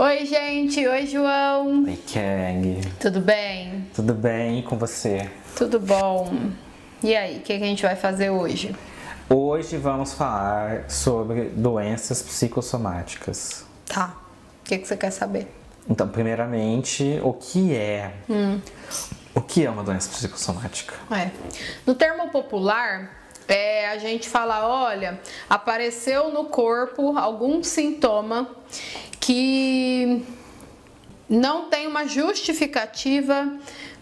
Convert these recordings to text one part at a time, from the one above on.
Oi, gente. Oi, João. Oi, Kang. Tudo bem? Tudo bem e com você? Tudo bom. E aí, o que, que a gente vai fazer hoje? Hoje vamos falar sobre doenças psicossomáticas. Tá. O que, que você quer saber? Então, primeiramente, o que é? Hum. O que é uma doença psicossomática? É. No termo popular, é a gente fala, olha, apareceu no corpo algum sintoma que não tem uma justificativa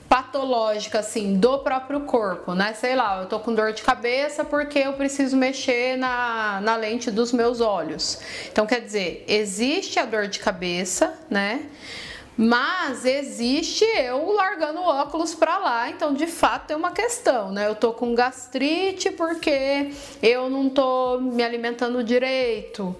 patológica assim do próprio corpo, né? Sei lá, eu tô com dor de cabeça porque eu preciso mexer na, na lente dos meus olhos. Então quer dizer, existe a dor de cabeça, né? Mas existe eu largando o óculos para lá, então de fato é uma questão, né? Eu tô com gastrite porque eu não tô me alimentando direito,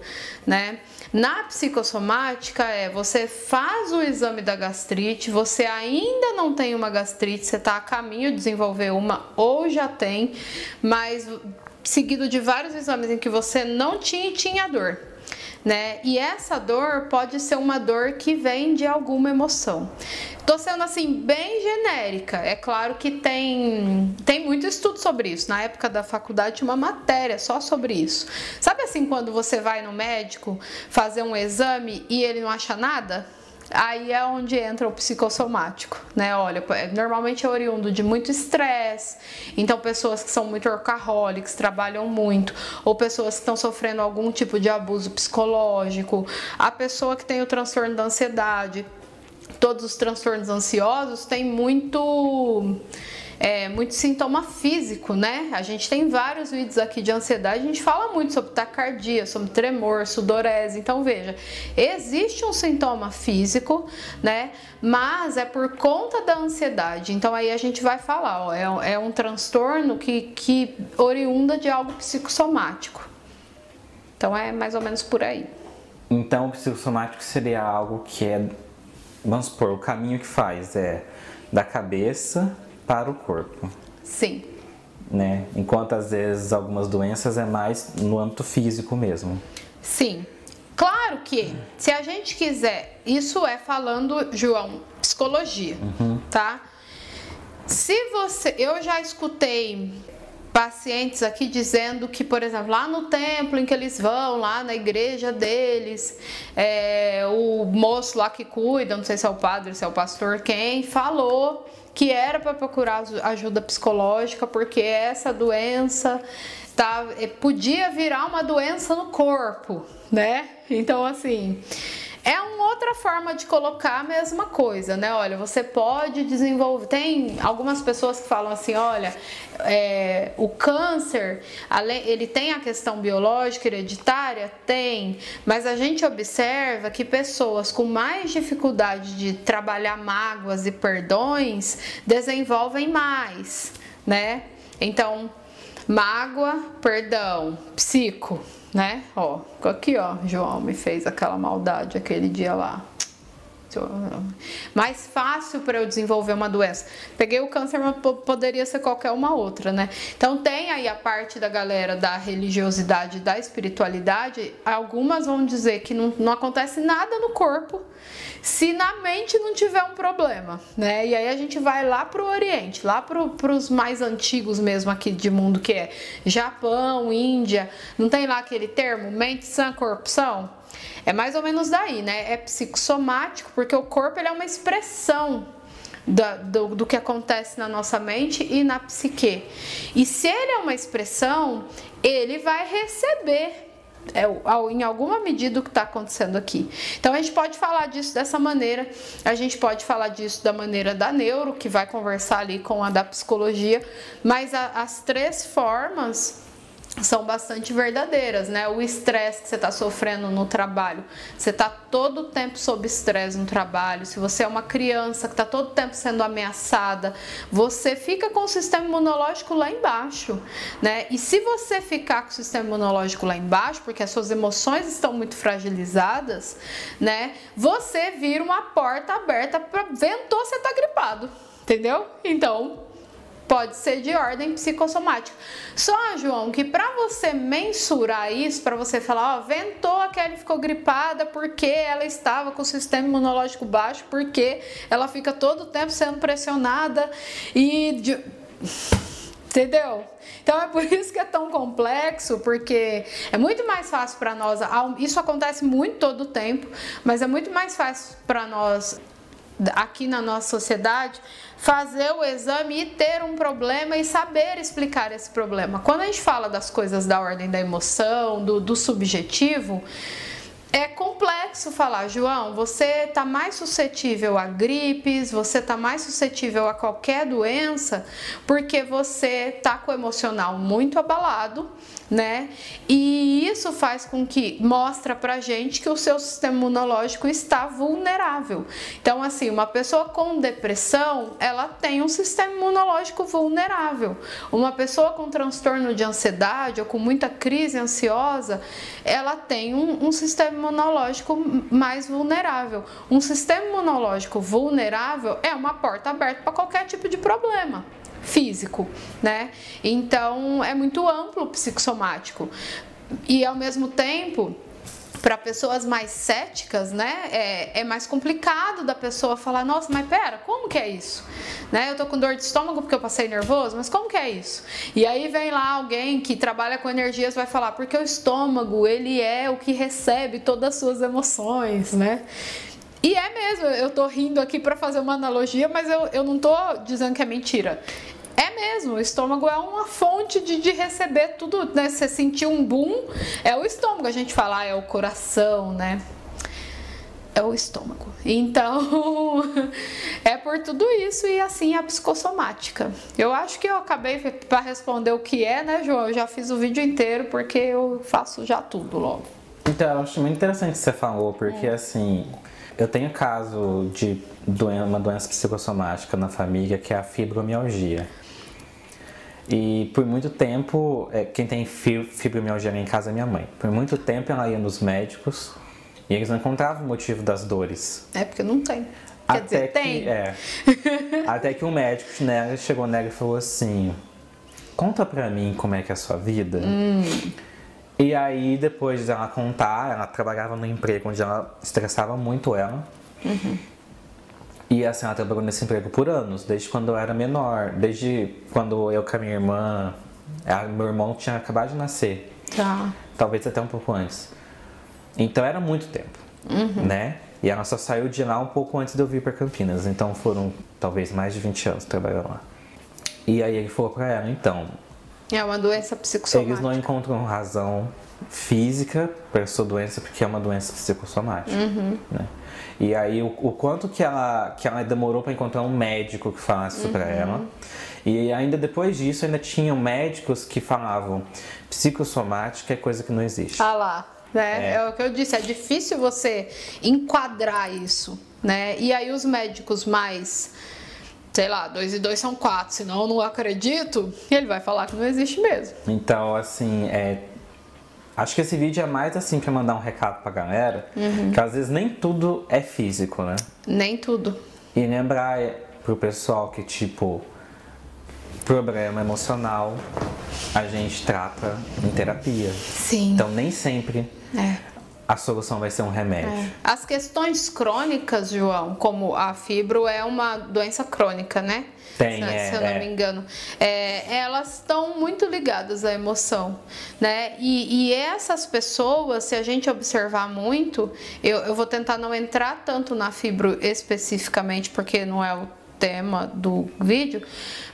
né? Na psicossomática é você faz o exame da gastrite, você ainda não tem uma gastrite, você está a caminho de desenvolver uma ou já tem, mas seguido de vários exames em que você não tinha e tinha dor né? E essa dor pode ser uma dor que vem de alguma emoção. Tô sendo assim bem genérica. É claro que tem tem muito estudo sobre isso. Na época da faculdade uma matéria só sobre isso. Sabe assim quando você vai no médico fazer um exame e ele não acha nada? Aí é onde entra o psicossomático, né? Olha, normalmente é oriundo de muito estresse, então pessoas que são muito workaholics, trabalham muito, ou pessoas que estão sofrendo algum tipo de abuso psicológico, a pessoa que tem o transtorno da ansiedade, todos os transtornos ansiosos têm muito é, muito sintoma físico, né? A gente tem vários vídeos aqui de ansiedade, a gente fala muito sobre taquicardia, sobre tremor, sudorese. Então, veja, existe um sintoma físico, né? Mas é por conta da ansiedade. Então, aí a gente vai falar, ó, é, é um transtorno que, que oriunda de algo psicossomático. Então, é mais ou menos por aí. Então, o psicossomático seria algo que é, vamos supor, o caminho que faz é da cabeça para o corpo. Sim. Né? Enquanto às vezes algumas doenças é mais no âmbito físico mesmo. Sim. Claro que se a gente quiser, isso é falando, João, psicologia, uhum. tá? Se você, eu já escutei pacientes aqui dizendo que, por exemplo, lá no templo em que eles vão, lá na igreja deles, é, o moço lá que cuida, não sei se é o padre, se é o pastor, quem, falou que era para procurar ajuda psicológica porque essa doença tá, eh, podia virar uma doença no corpo, né? Então, assim, é uma outra forma de colocar a mesma coisa, né? Olha, você pode desenvolver. Tem algumas pessoas que falam assim: olha, é, o câncer, ele tem a questão biológica, hereditária? Tem, mas a gente observa que pessoas com mais dificuldade de trabalhar mágoas e perdões desenvolvem mais, né? Então, mágoa, perdão, psico, né? Ó, aqui, ó, João me fez aquela maldade aquele dia lá. Mais fácil para eu desenvolver uma doença. Peguei o câncer, mas poderia ser qualquer uma outra, né? Então tem aí a parte da galera da religiosidade, da espiritualidade. Algumas vão dizer que não, não acontece nada no corpo se na mente não tiver um problema, né? E aí a gente vai lá pro Oriente, lá pro, pros mais antigos mesmo aqui de mundo, que é Japão, Índia. Não tem lá aquele termo, mente sã, corrupção? É mais ou menos daí, né? É psicossomático, porque o corpo ele é uma expressão da, do, do, que acontece na nossa mente e na psique. E se ele é uma expressão, ele vai receber é, em alguma medida o que está acontecendo aqui. Então a gente pode falar disso dessa maneira, a gente pode falar disso da maneira da neuro, que vai conversar ali com a da psicologia, mas a, as três formas são bastante verdadeiras, né? O estresse que você está sofrendo no trabalho, você está todo o tempo sob estresse no trabalho. Se você é uma criança que está todo o tempo sendo ameaçada, você fica com o sistema imunológico lá embaixo, né? E se você ficar com o sistema imunológico lá embaixo, porque as suas emoções estão muito fragilizadas, né? Você vira uma porta aberta para ventou você tá gripado, entendeu? Então pode ser de ordem psicossomática. Só, João, que para você mensurar isso, para você falar, ó, ventou a Kelly ficou gripada porque ela estava com o sistema imunológico baixo, porque ela fica todo o tempo sendo pressionada e de... entendeu? Então é por isso que é tão complexo, porque é muito mais fácil para nós, isso acontece muito todo o tempo, mas é muito mais fácil para nós aqui na nossa sociedade fazer o exame e ter um problema e saber explicar esse problema. Quando a gente fala das coisas da ordem da emoção, do, do subjetivo, é complexo falar, João, você está mais suscetível a gripes, você está mais suscetível a qualquer doença, porque você está com o emocional muito abalado, né? E isso faz com que mostra pra gente que o seu sistema imunológico está vulnerável. Então, assim, uma pessoa com depressão, ela tem um sistema imunológico vulnerável. Uma pessoa com transtorno de ansiedade ou com muita crise ansiosa, ela tem um, um sistema imunológico mais vulnerável. Um sistema imunológico vulnerável é uma porta aberta para qualquer tipo de problema físico, né? Então é muito amplo o psicossomático. E ao mesmo tempo, para pessoas mais céticas, né, é, é, mais complicado da pessoa falar, nossa, mas pera, como que é isso? Né, eu tô com dor de estômago porque eu passei nervoso, mas como que é isso? E aí vem lá alguém que trabalha com energias vai falar, porque o estômago, ele é o que recebe todas as suas emoções, né? E é mesmo, eu tô rindo aqui para fazer uma analogia, mas eu, eu não tô dizendo que é mentira. É mesmo, o estômago é uma fonte de, de receber tudo, né? Você sentir um boom, é o estômago, a gente fala, ah, é o coração, né? É o estômago. Então, é por tudo isso e assim a psicossomática. Eu acho que eu acabei para responder o que é, né, João? Eu já fiz o vídeo inteiro porque eu faço já tudo logo. Então, eu acho muito interessante o que você falou, porque é. assim, eu tenho caso de uma doença psicossomática na família que é a fibromialgia. E por muito tempo, é, quem tem fibromialgia em casa é minha mãe. Por muito tempo ela ia nos médicos e eles não encontravam o motivo das dores. É porque não tem. Quer até dizer, que, tem. É, até que um médico nela chegou nela e falou assim: Conta pra mim como é que é a sua vida. Hum. E aí, depois dela contar, ela trabalhava no emprego onde ela estressava muito ela. Uhum. E assim, ela trabalhou nesse emprego por anos, desde quando eu era menor, desde quando eu com a minha irmã, meu irmão tinha acabado de nascer. Tá. Talvez até um pouco antes. Então era muito tempo, uhum. né? E ela só saiu de lá um pouco antes de eu vir para Campinas, então foram talvez mais de 20 anos trabalhando lá. E aí ele falou para ela, então... É uma doença psicossomática. Eles não encontram razão física para sua doença porque é uma doença psicossomática, uhum. né? E aí o, o, quanto que ela, que ela demorou para encontrar um médico que falasse isso uhum. para ela. E ainda depois disso ainda tinham médicos que falavam psicossomática é coisa que não existe. Ah lá. Né? É. é o que eu disse, é difícil você enquadrar isso, né? E aí os médicos mais sei lá, dois e dois são quatro, senão eu não acredito, ele vai falar que não existe mesmo. Então, assim, é, Acho que esse vídeo é mais assim para mandar um recado pra galera, uhum. que às vezes nem tudo é físico, né? Nem tudo. E lembrar pro pessoal que, tipo, problema emocional a gente trata em terapia. Sim. Então nem sempre é. A solução vai ser um remédio. É. As questões crônicas, João, como a fibro é uma doença crônica, né? Tem, se, é, se eu não é. me engano. É, elas estão muito ligadas à emoção, né? E, e, essas pessoas, se a gente observar muito, eu, eu vou tentar não entrar tanto na fibro especificamente, porque não é o tema do vídeo,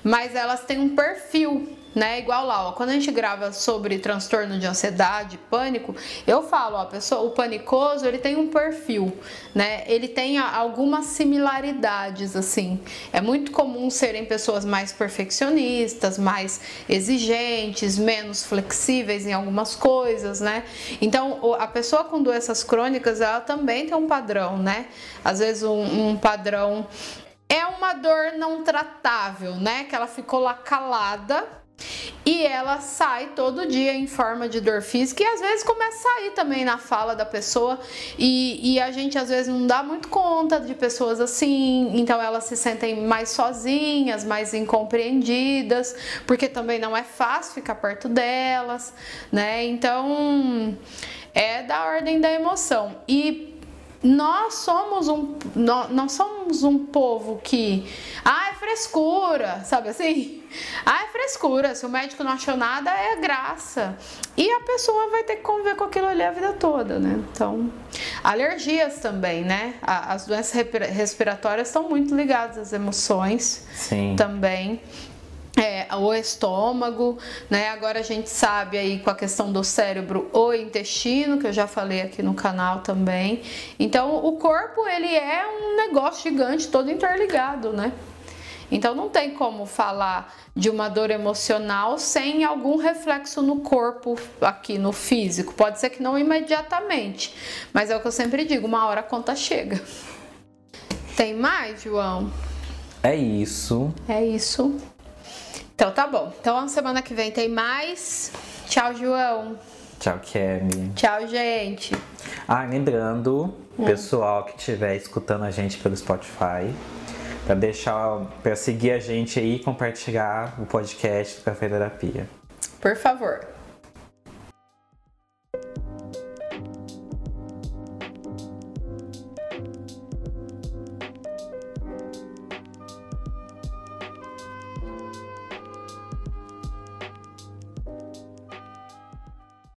mas elas têm um perfil né? Igual lá, ó, quando a gente grava sobre transtorno de ansiedade, pânico, eu falo, ó, pessoa, o panicoso, ele tem um perfil, né? Ele tem algumas similaridades assim. É muito comum serem pessoas mais perfeccionistas, mais exigentes, menos flexíveis em algumas coisas, né? Então, a pessoa com doenças crônicas, ela também tem um padrão, né? Às vezes um, um padrão é uma dor não tratável, né? Que ela ficou lá calada Ela sai todo dia em forma de dor física e às vezes começa a sair também na fala da pessoa e, e, a gente às vezes não dá muito conta de pessoas assim, então elas se sentem mais sozinhas, mais incompreendidas, porque também não é fácil ficar perto delas, né? Então é da ordem da emoção. E nós somos um nós, nós somos um povo que ah é frescura sabe assim? Ah é frescura se o médico não achou nada é graça e a pessoa vai ter que conviver com aquilo ali a vida toda né? Então alergias também né? As doenças respiratórias estão muito ligadas às emoções Sim. também o estômago, né? Agora a gente sabe aí com a questão do cérebro, o intestino, que eu já falei aqui no canal também. Então, o corpo, ele é um negócio gigante, todo interligado, né? Então, não tem como falar de uma dor emocional sem algum reflexo no corpo, aqui no físico. Pode ser que não imediatamente, mas é o que eu sempre digo: uma hora a conta chega. Tem mais, João? É isso. É isso. Então tá bom. Então semana que vem tem mais. Tchau, João. Tchau, Kemi. Tchau, gente. Ah, lembrando, hum. pessoal que estiver escutando a gente pelo Spotify, para deixar, para seguir a gente aí e compartilhar o podcast do Café Terapia. Por favor.